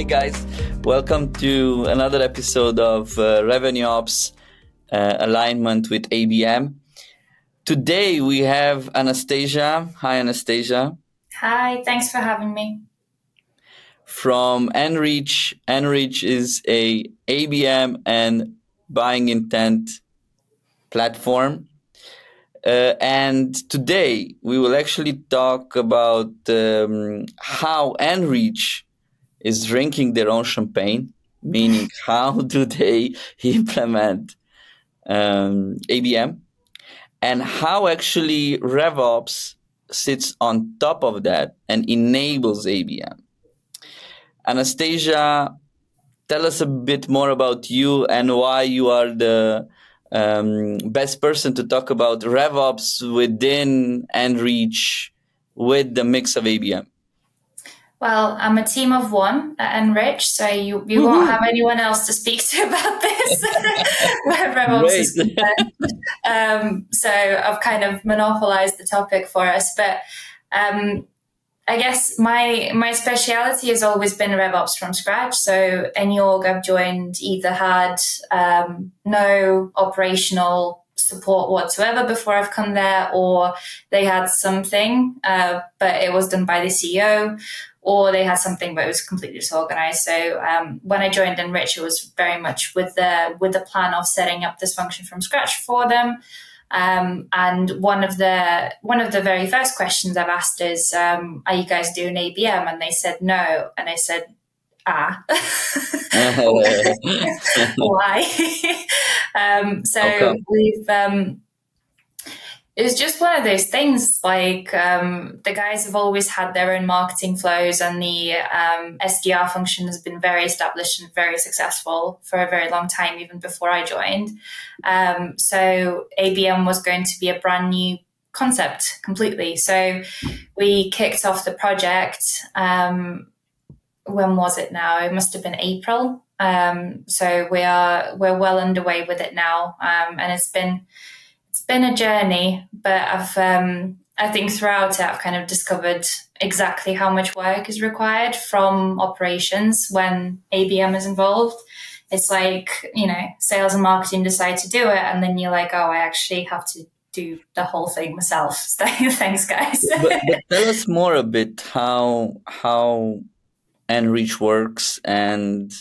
Hey guys, welcome to another episode of uh, Revenue Ops uh, Alignment with ABM. Today we have Anastasiia. Hi, Anastasiia. Hi, thanks for having me. From N.Rich. N.Rich is a ABM and buying intent platform. Uh, and today we will actually talk about um, how N.Rich is drinking their own champagne, meaning how do they implement um, ABM and how actually RevOps sits on top of that and enables ABM. Anastasiia, tell us a bit more about you and why you are the um, best person to talk about RevOps within N.Rich with the mix of ABM. Well, I'm a team of one at N.Rich, so you, you won't have anyone else to speak to about this. um, so I've kind of monopolized the topic for us. But um, I guess my my speciality has always been RevOps from scratch. So any org I've joined either had um, no operational support whatsoever before I've come there, or they had something, uh, but it was done by the CEO, or they had something but it was completely disorganized. So um, when I joined N.Rich, it was very much with the with the plan of setting up this function from scratch for them. Um, and one of the one of the very first questions I've asked is, um, "Are you guys doing ABM?" And they said no, and I said, "Ah, why?" um, so we've it's just one of those things like um, the guys have always had their own marketing flows and the um, sdr function has been very established and very successful for a very long time even before i joined. Um, so abm was going to be a brand new concept completely. So we kicked off the project um, when was it now? It must have been april. Um, so we are we're well underway with it now. Um, and it's been been a journey, but I've um, I think throughout it I've kind of discovered exactly how much work is required from operations when ABM is involved. It's like you know sales and marketing decide to do it, and then you're like, oh, I actually have to do the whole thing myself. So thanks, guys. but, but tell us more a bit how how N.Rich works, and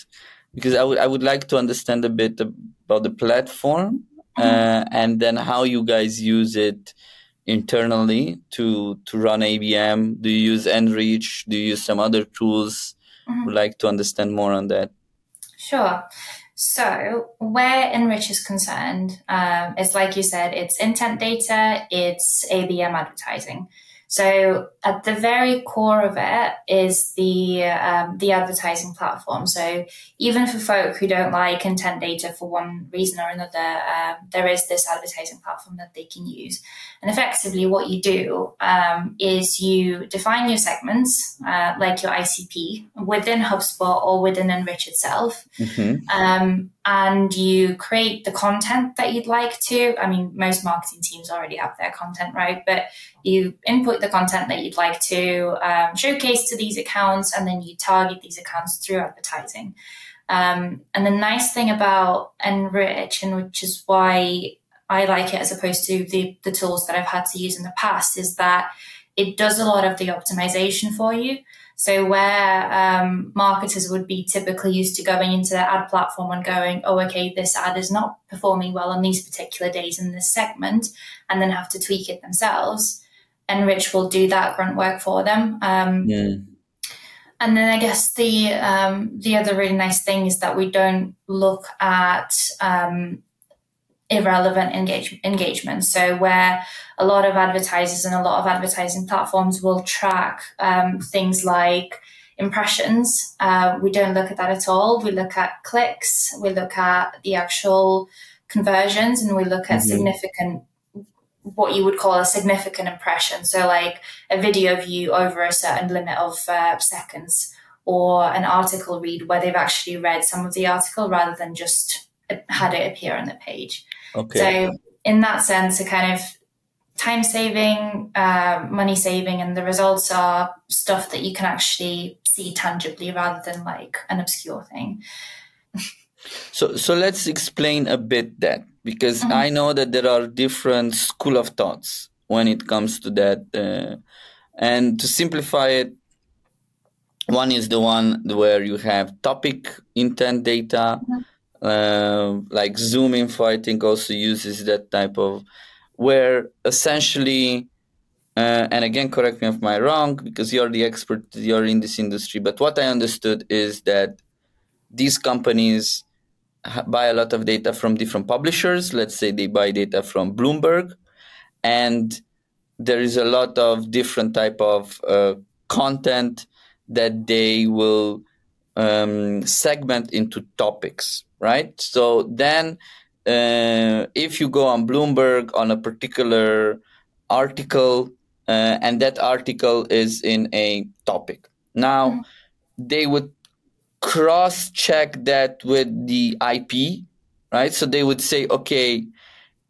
because I would I would like to understand a bit about the platform uh, and then how you guys use it internally to to run ABM. Do you use N.Rich? Do you use some other tools? Mm-hmm. Would like to understand more on that. Sure. So where N.Rich is concerned, um, it's like you said, it's intent data, it's ABM advertising. So at the very core of it is the um, the advertising platform. So even for folk who don't like intent data for one reason or another, uh, there is this advertising platform that they can use. And effectively, what you do um, is you define your segments, uh, like your ICP, within HubSpot or within N.Rich itself. Mm-hmm. Um, and you create the content that you'd like to. I mean, most marketing teams already have their content, right? But you input the content that you'd like to um, showcase to these accounts, and then you target these accounts through advertising. Um, and the nice thing about N.Rich, and which is why I like it as opposed to the, the tools that I've had to use in the past, is that it does a lot of the optimization for you. So where um, marketers would be typically used to going into their ad platform and going, oh, okay, this ad is not performing well on these particular days in this segment, and then have to tweak it themselves. N.Rich will do that grunt work for them. Um, yeah. And then I guess the um, the other really nice thing is that we don't look at um, irrelevant engage- engagement. So where a lot of advertisers and a lot of advertising platforms will track um, things like impressions. Uh, we don't look at that at all. We look at clicks. We look at the actual conversions, and we look at mm-hmm. significant what you would call a significant impression. So like a video view over a certain limit of uh, seconds or an article read where they've actually read some of the article rather than just had it appear on the page. Okay. So in that sense, a kind of time saving, uh, money saving, and the results are stuff that you can actually see tangibly rather than like an obscure thing. so so let's explain a bit that because mm-hmm. I know that there are different school of thoughts when it comes to that, uh, and to simplify it, one is the one where you have topic intent data, mm-hmm. uh, like ZoomInfo. I think also uses that type of where essentially uh, and again, correct me if I'm wrong, because you're the expert, you're in this industry. But what I understood is that these companies buy a lot of data from different publishers. Let's say they buy data from Bloomberg, and there is a lot of different type of uh, content that they will um, segment into topics, right? So then, uh, if you go on Bloomberg on a particular article, uh, and that article is in a topic, now mm-hmm. they would cross check that with the IP, right? So they would say, okay,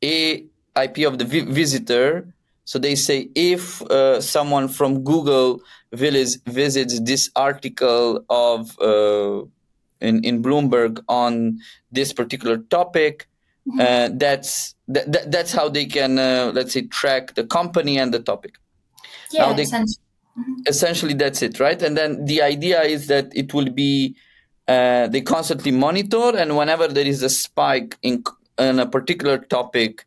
a IP of the vi- visitor. So they say if uh, someone from Google visits, visits this article of uh, in in Bloomberg on this particular topic, mm-hmm. uh, that's that, that's how they can uh, let's say track the company and the topic. Yeah, now they, essentially. Mm-hmm. essentially that's it, right? And then the idea is that it will be uh, they constantly monitor, and whenever there is a spike in, in a particular topic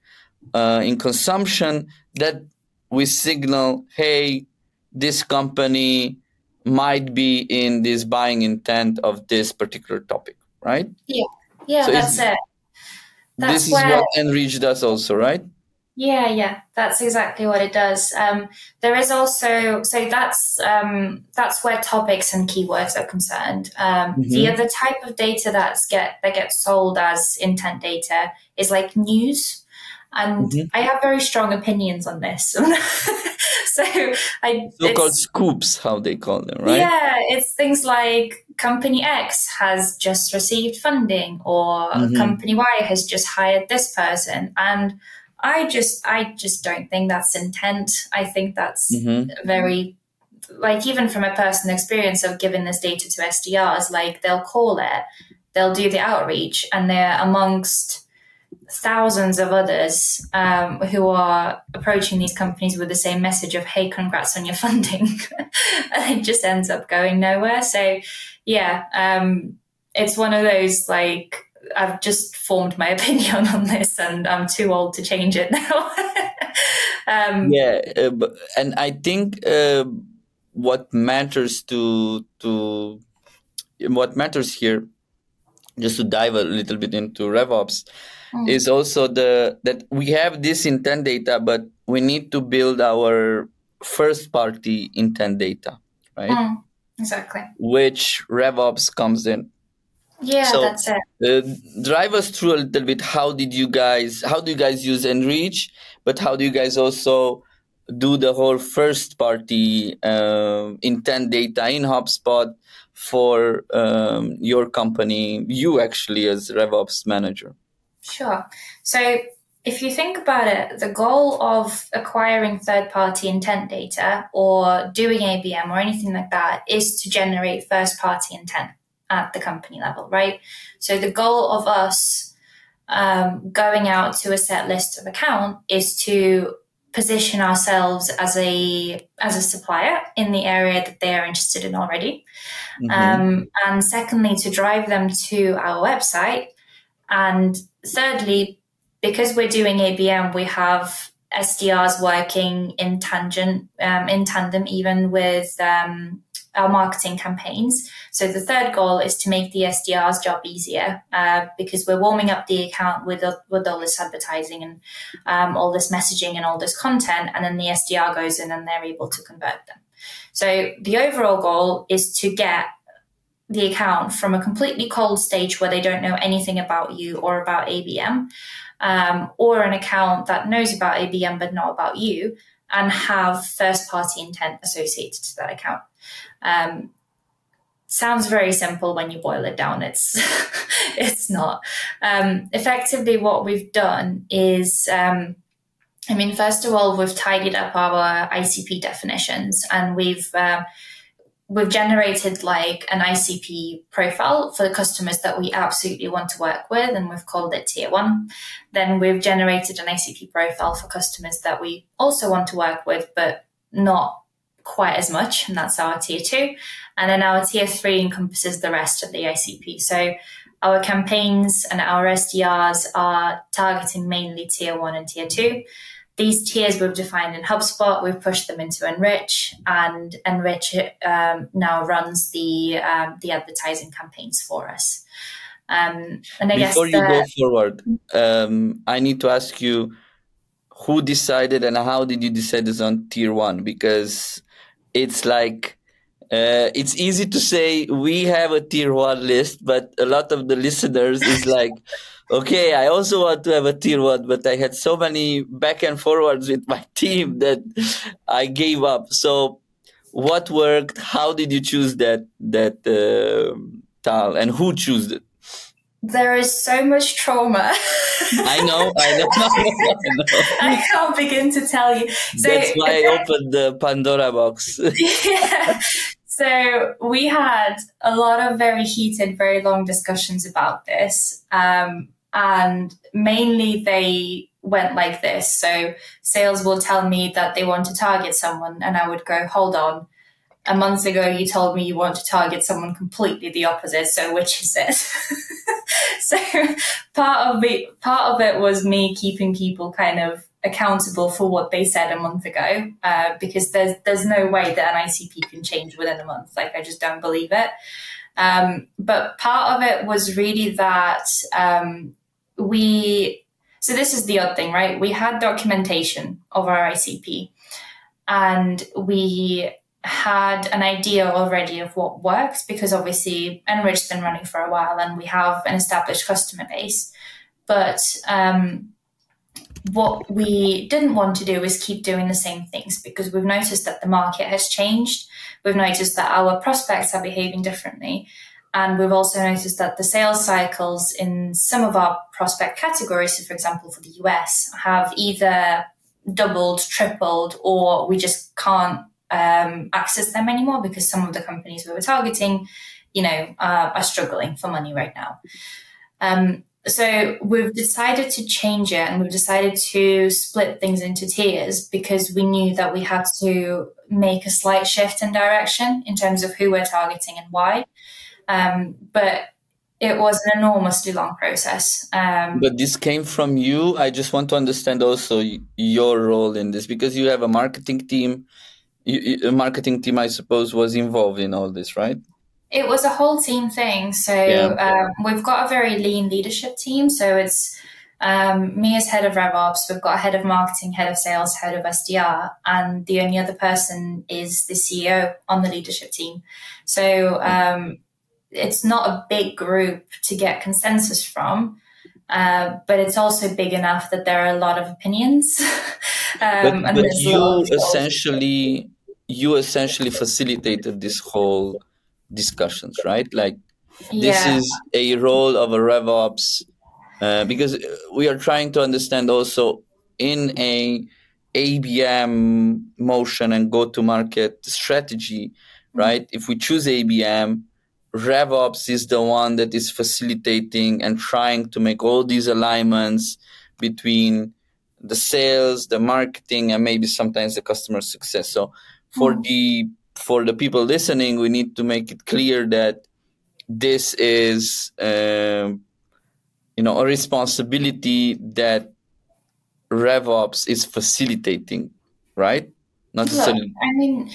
uh, in consumption, that we signal, hey, this company might be in this buying intent of this particular topic, right? Yeah, yeah, so that's it. That's this is what N.Rich does also, right? Yeah, yeah, that's exactly what it does. Um, there is also so that's um, that's where topics and keywords are concerned. Um, mm-hmm. The other type of data that's get that gets sold as intent data is like news, and mm-hmm. I have very strong opinions on this. so I so-called scoops, how they call them, right? Yeah, it's things like company X has just received funding, or mm-hmm. company Y has just hired this person, and I just I just don't think that's intent. I think that's mm-hmm. very like even from a personal experience of giving this data to SDRs, like they'll call it, they'll do the outreach, and they're amongst thousands of others um, who are approaching these companies with the same message of "Hey, congrats on your funding," and it just ends up going nowhere. So, yeah, um, it's one of those like I've just formed my opinion on this, and I'm too old to change it now. um, yeah, uh, and I think uh, what matters to to what matters here, just to dive a little bit into RevOps, mm. is also the that we have this intent data, but we need to build our first party intent data, right? Mm, exactly. Which RevOps comes in yeah, so, that's it. Uh, drive us through a little bit. How did you guys? How do you guys use N.Rich? But how do you guys also do the whole first party uh, intent data in HubSpot for um, your company? You actually as RevOps manager. Sure. So if you think about it, the goal of acquiring third party intent data or doing ABM or anything like that is to generate first party intent at the company level, right? So the goal of us um, going out to a set list of account is to position ourselves as a as a supplier in the area that they are interested in already, mm-hmm. um, and secondly to drive them to our website, and thirdly because we're doing ABM, we have SDRs working in tangent um, in tandem even with um, our marketing campaigns. So the third goal is to make the SDR's job easier uh, because we're warming up the account with with all this advertising and um, all this messaging and all this content, and then the SDR goes in and they're able to convert them. So the overall goal is to get the account from a completely cold stage where they don't know anything about you or about ABM, um, or an account that knows about ABM but not about you, and have first party intent associated to that account. Um, sounds very simple when you boil it down. It's it's not. Um, effectively, what we've done is, um, I mean, first of all, we've tidied up our ICP definitions, and we've uh, we've generated like an ICP profile for the customers that we absolutely want to work with, and we've called it tier one. Then we've generated an ICP profile for customers that we also want to work with, but not quite as much, and that's our tier two. And then our tier three encompasses the rest of the ICP. So our campaigns and our SDRs are targeting mainly tier one and tier two. These tiers we've defined in HubSpot, we've pushed them into N.Rich, and N.Rich um, now runs the um, the advertising campaigns for us. Um, and I guess Before you go forward, um, I need to ask you who decided and how did you decide this on tier one? Because it's like uh, it's easy to say we have a tier one list, but a lot of the listeners is like, okay, I also want to have a tier one, but I had so many back and forwards with my team that I gave up. So, what worked? How did you choose that that uh, Tal, and who chose it? There is so much trauma. I know, I know, I know. I can't begin to tell you. So, That's why I opened the Pandora box. yeah. So we had a lot of very heated, very long discussions about this. Um, and mainly they went like this. So sales will tell me that they want to target someone, and I would go, hold on. A month ago, you told me you want to target someone completely the opposite. So which is it? so part of it, part of it was me keeping people kind of accountable for what they said a month ago uh, because there's there's no way that an ICP can change within a month. Like I just don't believe it. Um, but part of it was really that um, we. So this is the odd thing, right? We had documentation of our ICP, and we had an idea already of what works because obviously N.Rich's been running for a while and we have an established customer base. But um, what we didn't want to do is keep doing the same things because we've noticed that the market has changed. We've noticed that our prospects are behaving differently. And we've also noticed that the sales cycles in some of our prospect categories, so for example, for the US, have either doubled, tripled, or we just can't um, access them anymore because some of the companies we were targeting, you know, uh, are struggling for money right now. Um, so we've decided to change it and we've decided to split things into tiers because we knew that we had to make a slight shift in direction in terms of who we're targeting and why. Um, but it was an enormously long process. Um, but this came from you. I just want to understand also your role in this because you have a marketing team. You, a marketing team, I suppose, was involved in all this, right? It was a whole team thing. So yeah. um, we've got a very lean leadership team. So it's um, me as head of RevOps, we've got a head of marketing, head of sales, head of SDR, and the only other person is the CEO on the leadership team. So um, it's not a big group to get consensus from. Uh, but it's also big enough that there are a lot of opinions. Um, but, but you essentially, you essentially facilitated this whole discussions, right? Like yeah. this is a role of a RevOps uh, because we are trying to understand also in a ABM motion and go to market strategy, right? If we choose ABM, RevOps is the one that is facilitating and trying to make all these alignments between the sales, the marketing, and maybe sometimes the customer success. So for mm. the for the people listening, we need to make it clear that this is, uh, you know, a responsibility that RevOps is facilitating, right? Not necessarily. I mean,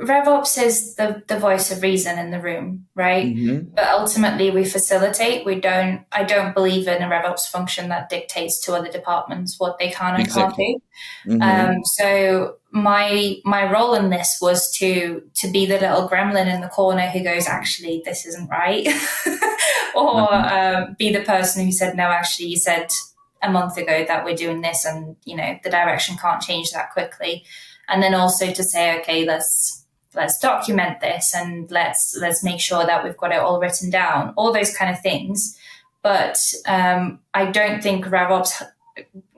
RevOps is the, the voice of reason in the room, right? Mm-hmm. But ultimately we facilitate. We don't I don't believe in a RevOps function that dictates to other departments what they can and exactly. can't do. Mm-hmm. Um, so my my role in this was to to be the little gremlin in the corner who goes, actually, this isn't right. or mm-hmm. um, be the person who said, no, actually you said a month ago that we're doing this and you know the direction can't change that quickly and then also to say okay let's let's document this and let's let's make sure that we've got it all written down all those kind of things but um, i don't think revops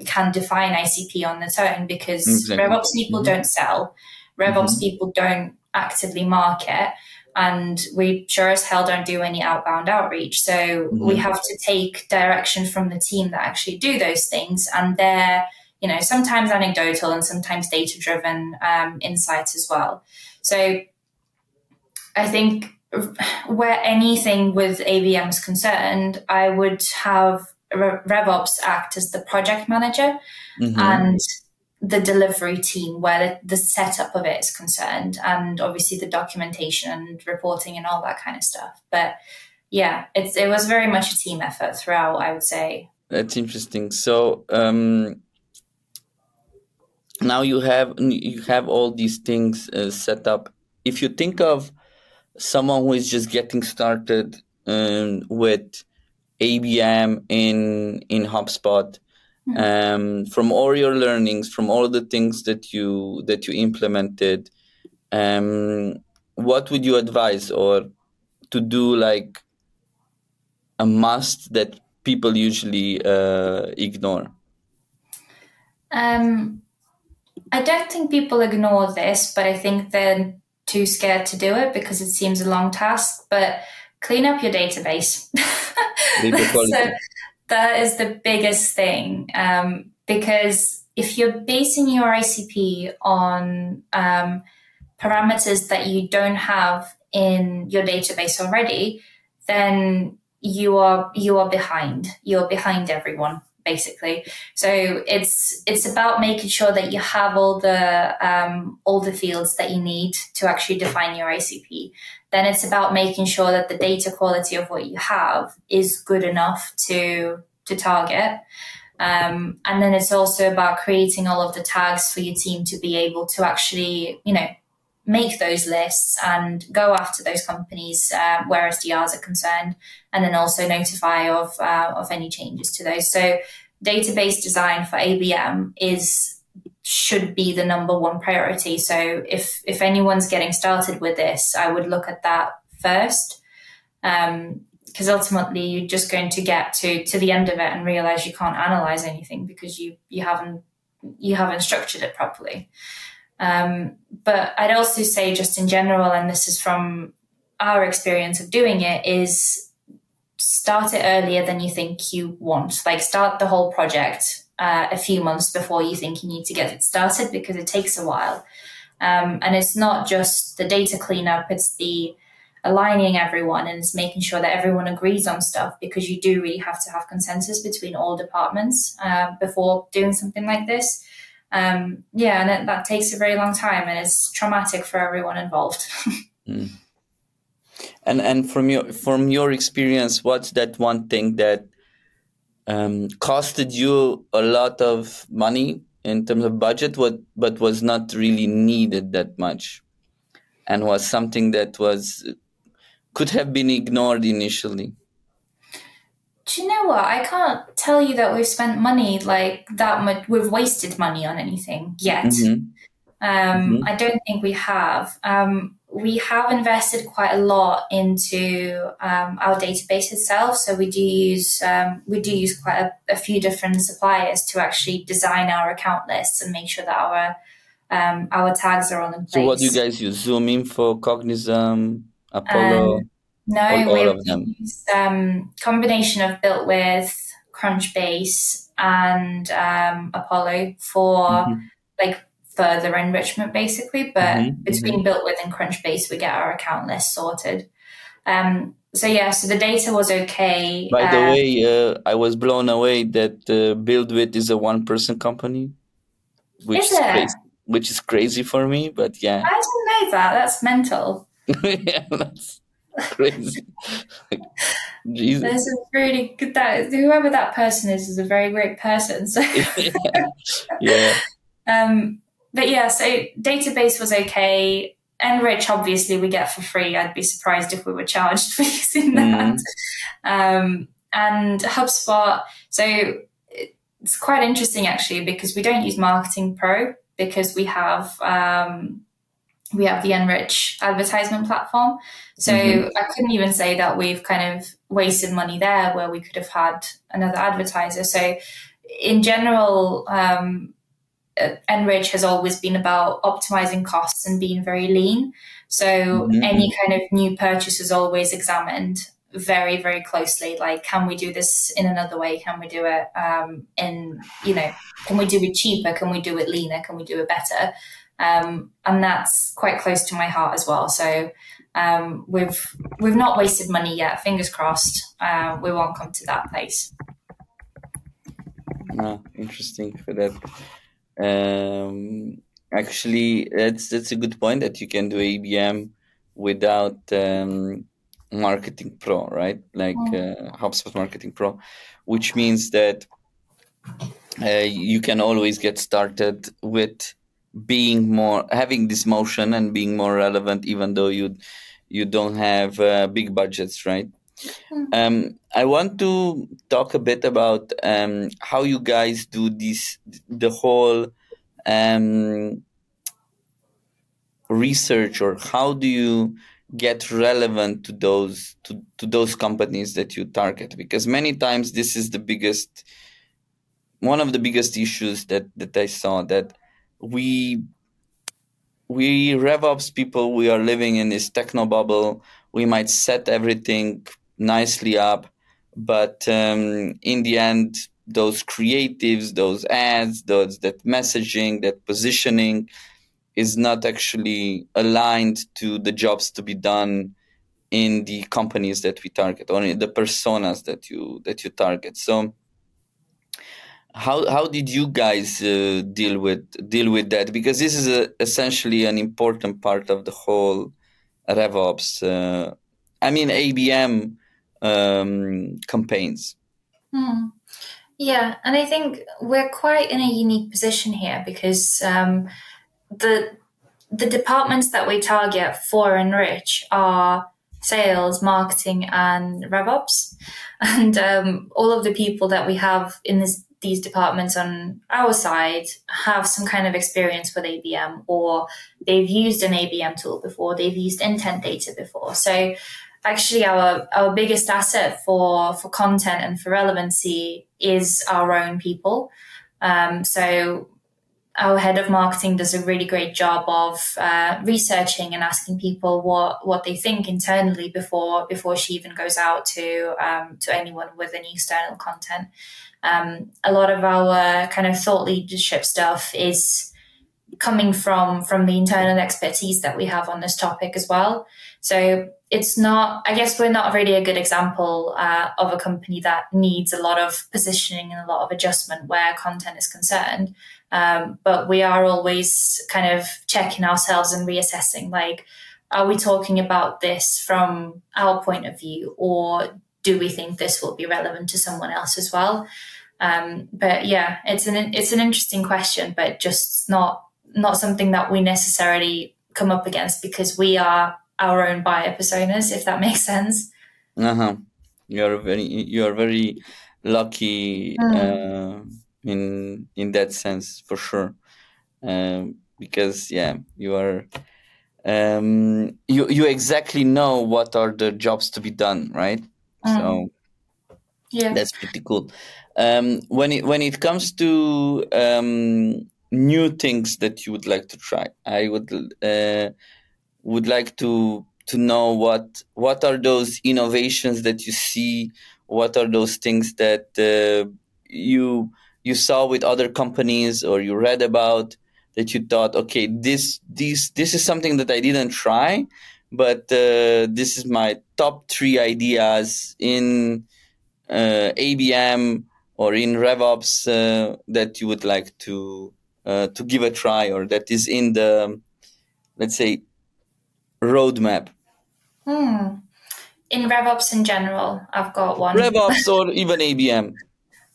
can define icp on its own because exactly. revops people mm-hmm. don't sell revops mm-hmm. people don't actively market and we sure as hell don't do any outbound outreach. So mm-hmm. we have to take direction from the team that actually do those things, and they're you know sometimes anecdotal and sometimes data driven um, insights as well. So I think where anything with ABM is concerned, I would have RevOps act as the project manager mm-hmm. and the delivery team where the, the, setup of it is concerned and obviously the documentation and reporting and all that kind of stuff. But yeah it's it was very much a team effort throughout i would say. That's interesting. So um now you have you have all these things uh, set up if you think of someone who is just getting started um, with abm in in hubspot Hmm. um, from all your learnings, from all the things that you that you implemented, um, what would you advise or to do like a must that people usually uh, ignore? Um, I don't think people ignore this, but I think they're too scared to do it because it seems a long task. But clean up your database. so, that is the biggest thing um, because if you're basing your ICP on um, parameters that you don't have in your database already, then you are you are behind. You're behind everyone basically. So it's it's about making sure that you have all the um, all the fields that you need to actually define your ICP. Then it's about making sure that the data quality of what you have is good enough to to target. Um, and then it's also about creating all of the tags for your team to be able to actually, you know, make those lists and go after those companies uh, where SDRs are concerned, and then also notify of uh, of any changes to those. So database design for ABM is should be the number one priority. So if if anyone's getting started with this, I would look at that first. Um, because ultimately you're just going to get to to the end of it and realize you can't analyze anything because you you haven't you haven't structured it properly. Um, but I'd also say, just in general, and this is from our experience of doing it, is start it earlier than you think you want. Like start the whole project uh, a few months before you think you need to get it started because it takes a while. Um, and it's not just the data cleanup; it's the aligning everyone and it's making sure that everyone agrees on stuff because you do really have to have consensus between all departments uh, before doing something like this. Um, yeah, and it, that takes a very long time and it's traumatic for everyone involved. mm. And and from your from your experience, what's that one thing that um, costed you a lot of money in terms of budget, what but was not really needed that much, and was something that was could have been ignored initially? Do you know what? I can't tell you that we've spent money like that much. We've wasted money on anything yet. Mm-hmm. Um, mm-hmm. I don't think we have. Um, we have invested quite a lot into um, our database itself. So we do use um, we do use quite a, a, few different suppliers to actually design our account lists and make sure that our um, our tags are on the place. So what do you guys use? ZoomInfo, Cognism, Apollo? No, all, all we use um, combination of BuiltWith Crunchbase and um, Apollo for mm-hmm. like further enrichment, basically. But mm-hmm. between mm-hmm. BuiltWith and Crunchbase, we get our account list sorted. Um, so yeah, so the data was okay. By the uh, way, uh, I was blown away that uh, BuiltWith is a one-person company, which is, is crazy, which is crazy for me. But yeah, I didn't know that. That's mental. yeah, that's crazy. Jesus. That's a really good. That whoever that person is is a very great person. So yeah. yeah. Um, but yeah, so database was okay. N.Rich, obviously, we get for free. I'd be surprised if we were charged for using that. Mm. Um, and HubSpot, so it's quite interesting actually because we don't use Marketing Pro because we have um, we have the N.Rich advertisement platform. So mm-hmm. I couldn't even say that we've kind of wasted money there where we could have had another advertiser. So in general, um, uh, N.Rich has always been about optimizing costs and being very lean. So mm-hmm. any kind of new purchase is always examined very very closely like can we do this in another way can we do it um, in you know can we do it cheaper can we do it leaner can we do it better um, and that's quite close to my heart as well. So um, we've we've not wasted money yet. Fingers crossed. Uh, we won't come to that place. Ah, interesting for that. Um, actually that's that's a good point that you can do abm without um, Marketing Pro, right? Like oh. uh, HubSpot Marketing Pro, which means that uh, you can always get started with being more having this motion and being more relevant, even though you you don't have uh, big budgets, right? Mm. Um, I want to talk a bit about um, how you guys do this, the whole um, research, or how do you get relevant to those to, to those companies that you target because many times this is the biggest one of the biggest issues that that I saw that we we RevOps people we are living in this techno bubble. We might set everything nicely up but um, in the end those creatives those ads those that messaging that positioning is not actually aligned to the jobs to be done in the companies that we target or the personas that you that you target. So how how did you guys uh, deal with deal with that because this is a, essentially an important part of the whole RevOps uh, I mean ABM um, campaigns hmm. yeah and I think we're quite in a unique position here because um, the the departments that we target for N.Rich are sales, marketing, and RevOps. And um, all of the people that we have in this, these departments on our side have some kind of experience with ABM or they've used an ABM tool before, they've used intent data before. So actually our, our biggest asset for, for content and for relevancy is our own people. Um, so our head of marketing does a really great job of uh, researching and asking people what what they think internally before before she even goes out to um, to anyone with any external content. Um, a lot of our kind of thought leadership stuff is coming from from the internal expertise that we have on this topic as well. So it's not. I guess we're not really a good example uh, of a company that needs a lot of positioning and a lot of adjustment where content is concerned. Um, but we are always kind of checking ourselves and reassessing like, are we talking about this from our point of view, or do we think this will be relevant to someone else as well? Um, but yeah, it's an it's an interesting question, but just not not something that we necessarily come up against because we are our own buyer personas, if that makes sense. Uh huh. You are very you are very lucky. Mm. Uh in in that sense for sure um, because yeah you are um, you you exactly know what are the jobs to be done right mm. so yeah. that's pretty cool. Um, when it when it comes to um, new things that you would like to try i would uh, would like to to know what what are those innovations that you see? What are those things that uh, you you saw with other companies or you read about that you thought, okay, this this this is something that I didn't try, but uh, this is my top three ideas in uh, ABM or in RevOps uh, that you would like to uh, to give a try or that is in the let's say roadmap. Hmm. In RevOps in general, I've got one. RevOps or even ABM.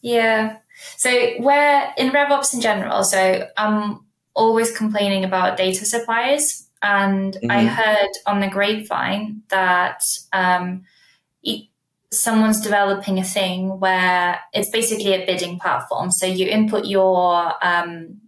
Yeah. So where in RevOps in general, so I'm always complaining about data suppliers, and mm-hmm. I heard on the grapevine that um, someone's developing a thing where it's basically a bidding platform. So you input your um,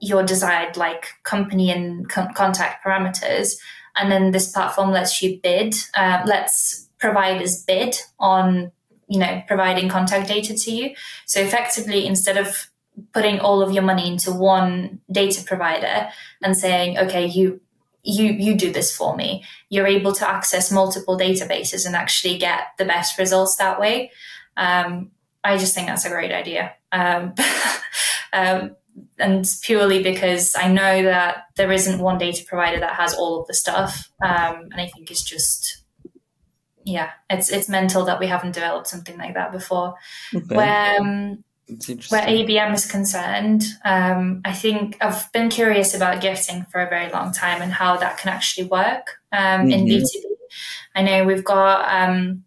your desired like company and contact parameters, and then this platform lets you bid, uh, lets providers bid on you know, providing contact data to you. So effectively, instead of putting all of your money into one data provider and saying, okay, you you you do this for me. You're able to access multiple databases and actually get the best results that way. Um, I just think that's a great idea. Um, um, and purely because I know that there isn't one data provider that has all of the stuff. Um, and I think it's just, yeah, it's it's mental that we haven't developed something like that before. Okay. Where um, where ABM is concerned, um, I think I've been curious about gifting for a very long time and how that can actually work um, mm-hmm. in B2B. I know we've got um,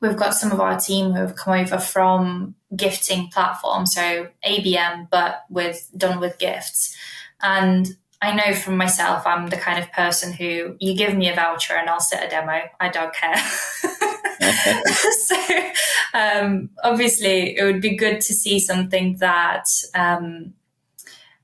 we've got some of our team who have come over from gifting platform, so ABM, but with done with gifts. And I know from myself, I'm the kind of person who you give me a voucher and I'll set a demo. I don't care. so um, obviously, it would be good to see something that um,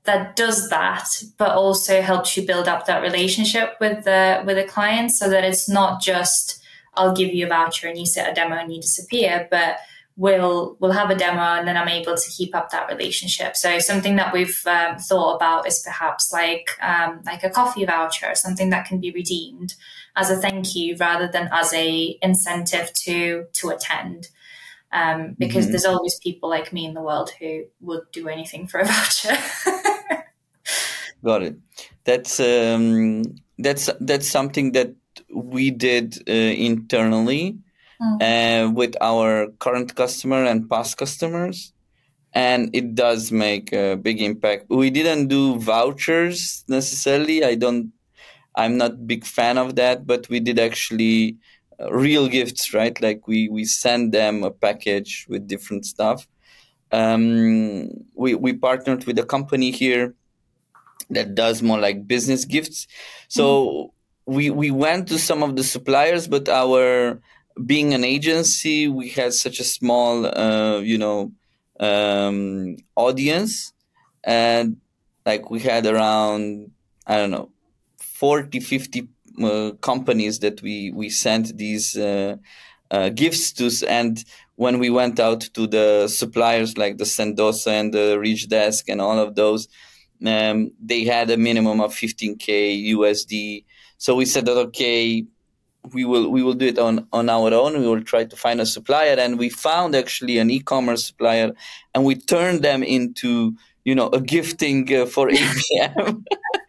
that does that, but also helps you build up that relationship with the with the client, so that it's not just I'll give you a voucher and you set a demo and you disappear, but we'll we'll have a demo and then I'm able to keep up that relationship. So something that we've um, thought about is perhaps like um, like a coffee voucher, something that can be redeemed as a thank you rather than as a incentive to to attend. Um, because mm-hmm. there's always people like me in the world who would do anything for a voucher. Got it. That's um, that's that's something that we did uh, internally mm. uh, with our current customer and past customers and it does make a big impact we didn't do vouchers necessarily i don't i'm not big fan of that but we did actually uh, real gifts right? Like we we send them a package with different stuff. Um, we we partnered with a company here that does more like business gifts. So mm we we went to some of the suppliers, but our being an agency, we had such a small, uh, you know, um, audience, and like we had around I don't know, 40, 50 uh, companies that we we sent these uh, uh, gifts to, and when we went out to the suppliers like the Sendoso and the Reachdesk and all of those, um, they had a minimum of 15k USD so we said that okay, we will we will do it on on our own. We will try to find a supplier, and we found actually an e-commerce supplier, and we turned them into you know a gifting uh, for ABM.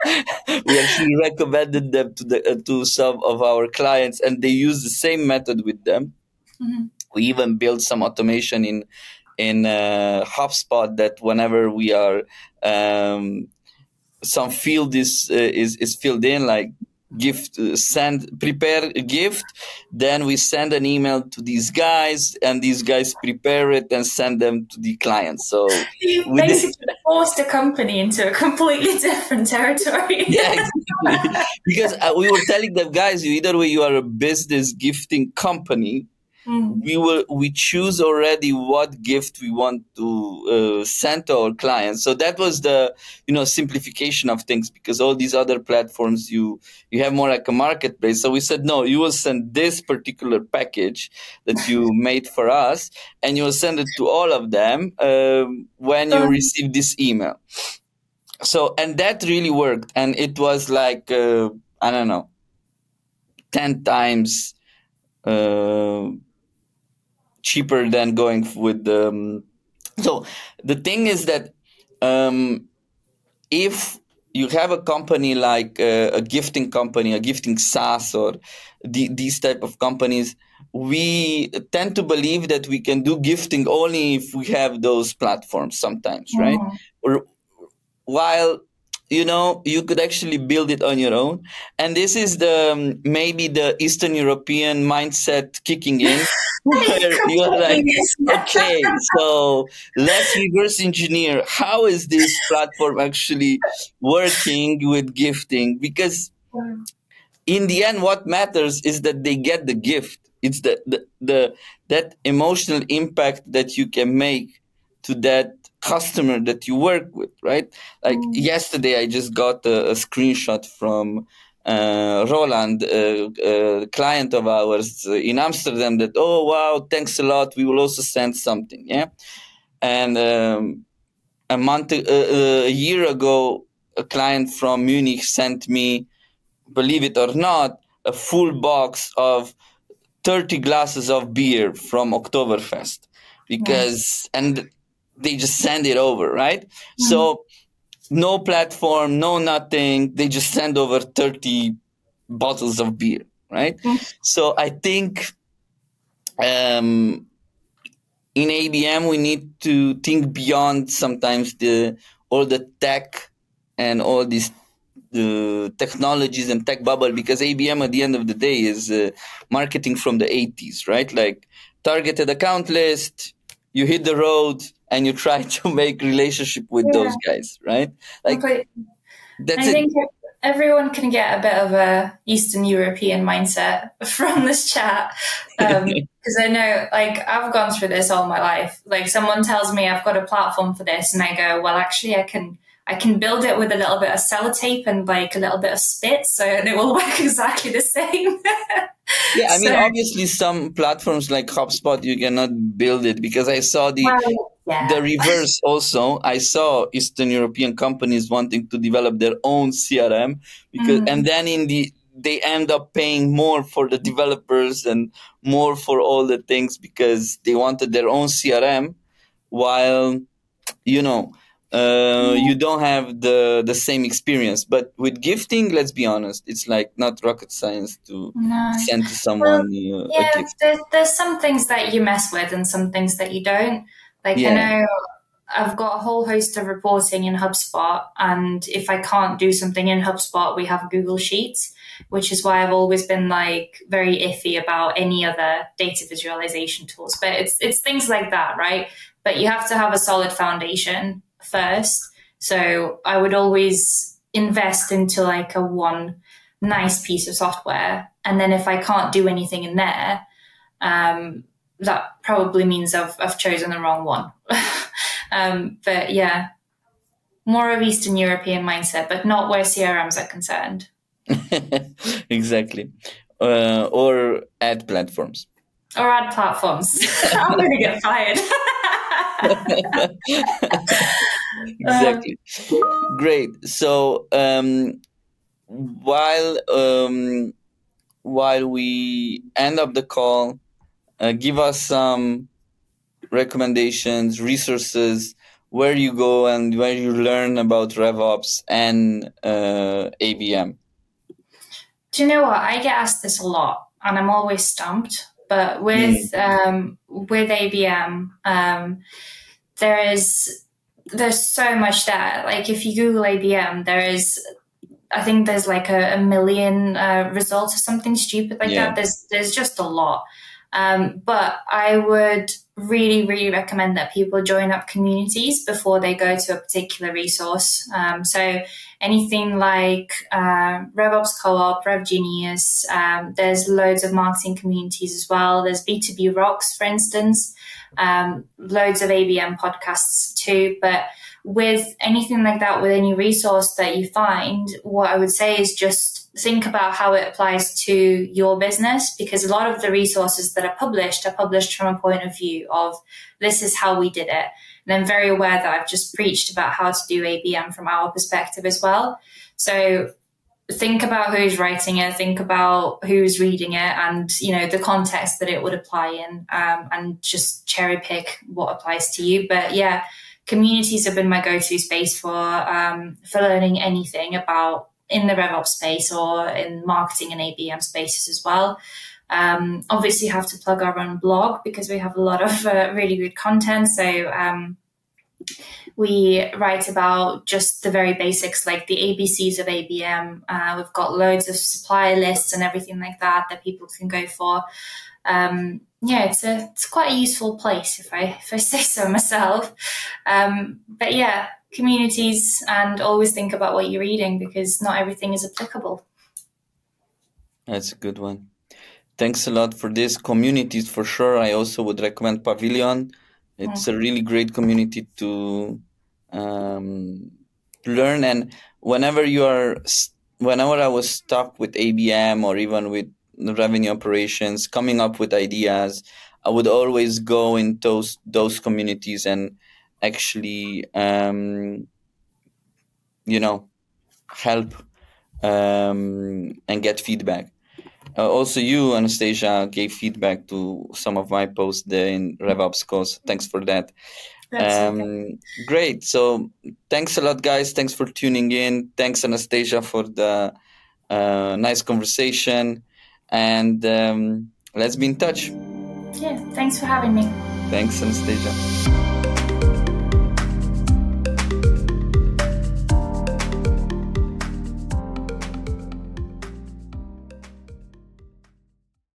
we actually recommended them to the uh, to some of our clients, and they use the same method with them. Mm-hmm. We even built some automation in in uh, HubSpot that whenever we are um, some field is uh, is is filled in, like gift uh, send prepare a gift then we send an email to these guys and these guys prepare it and send them to the client so you basically. Forced a company into a completely different territory yeah exactly. because uh, we were telling them guys either way you are a business gifting company Mm. We will we choose already what gift we want to uh, send to our clients. So that was the you know simplification of things because all these other platforms you you have more like a marketplace. So we said no, you will send this particular package that you made for us, and you will send it to all of them um, when you receive this email. So and that really worked, and it was like uh, I don't know, ten times. Uh, cheaper than going with the. Um, so the thing is that um, if you have a company like uh, a gifting company, a gifting SaaS, or the, these type of companies, we tend to believe that we can do gifting only if we have those platforms. Sometimes, right? Mm-hmm. Or while you know you could actually build it on your own. And this is the um, maybe the eastern european mindset kicking in where you're like okay so let's reverse engineer. How is this platform actually working with gifting? Because in the end what matters is that they get the gift. It's the, the, the that emotional impact that you can make to that customer that you work with, right? Like mm. yesterday, I just got a, a screenshot from uh, Roland, a, client of ours in Amsterdam, that oh wow, thanks a lot. We will also send something, yeah. And um, a month, uh, uh, a year ago, a client from Munich sent me, believe it or not, a full box of 30 glasses of beer from Oktoberfest because, and they just send it over, right? Mm-hmm. So, no platform, no nothing. They just send over 30 bottles of beer, right? Mm-hmm. So, I think um, in ABM, we need to think beyond sometimes the all the tech and all these uh, technologies and tech bubble because ABM at the end of the day is uh, marketing from the 80s, right? Like targeted account list, you hit the road and you try to make relationship with yeah. those guys, right? Like that's I it. think everyone can get a bit of a Eastern European mindset from this chat. Um, because I know, like, I've gone through this all my life. Like, someone tells me I've got a platform for this, and I go, well, actually, I can. I can build it with a little bit of sellotape and like a little bit of spit, so it will work exactly the same. yeah, I mean, so, obviously, some platforms like HubSpot, you cannot build it because I saw the well, yeah. the reverse also. I saw Eastern European companies wanting to develop their own CRM because, mm-hmm. and then in the they end up paying more for the developers and more for all the things because they wanted their own CRM while you know uh, you don't have the the same experience but with gifting let's be honest it's like not rocket science to no. send to someone well, uh, yeah there's, there's some things that you mess with and some things that you don't like yeah. i know I've got a whole host of reporting in HubSpot, and if I can't do something in HubSpot, we have Google Sheets which is why I've always been like very iffy about any other data visualization tools. But it's it's things like that, right? But you have to have a solid foundation first. So I would always invest into like a one nice piece of software. And then if I can't do anything in there, um, that probably means I've, I've chosen the wrong one. um, but yeah, more of Eastern European mindset, but not where CRMs are concerned. exactly. Uh, or ad platforms. Or ad platforms. I'm going to get fired. exactly. Great. So um, while um, while we end up the call, uh, give us some recommendations, resources, where you go and where you learn about RevOps and uh, ABM. Do you know what? I get asked this a lot, and I'm always stumped. But with mm. um, with ABM, um, there is there's so much there. Like if you Google ABM, there is I think there's like a, a million uh, results or something stupid like yeah. that. There's there's just a lot. Um, but I would really, really recommend that people join up communities before they go to a particular resource. Um, so anything like uh, RevOps Co-op, RevGenius, um, there's loads of marketing communities as well. There's B2B Rocks, for instance, um, loads of ABM podcasts too. But with anything like that, with any resource that you find, what I would say is just think about how it applies to your business because a lot of the resources that are published are published from a point of view of this is how we did it. And I'm very aware that I've just preached about how to do ABM from our perspective as well. So think about who's writing it, think about who's reading it, and you know the context that it would apply in, um, and just cherry pick what applies to you. But yeah, communities have been my go-to space for um, for learning anything about in the RevOps space or in marketing and ABM spaces as well. Um, obviously, have to plug our own blog because we have a lot of uh, really good content. So um, we write about just the very basics, like the ABCs of ABM. Uh, we've got loads of supplier lists and everything like that that people can go for. Um, yeah, it's a it's quite a useful place if I if I say so myself. Um, but yeah, communities and always think about what you're reading because not everything is applicable. That's a good one. Thanks a lot for this. Communities for sure. I also would recommend Pavilion. It's a really great community to um, learn. And whenever you are, whenever I was stuck with ABM or even with revenue operations, coming up with ideas, I would always go in those those communities and actually um, you know help um, and get feedback. Uh, also you Anastasiia gave feedback to some of my posts there in RevOps Co-op thanks for that. Um, great. So thanks a lot guys. Thanks for tuning in. Thanks Anastasiia for the uh, nice conversation and um, let's be in touch. Yeah thanks for having me. Thanks Anastasiia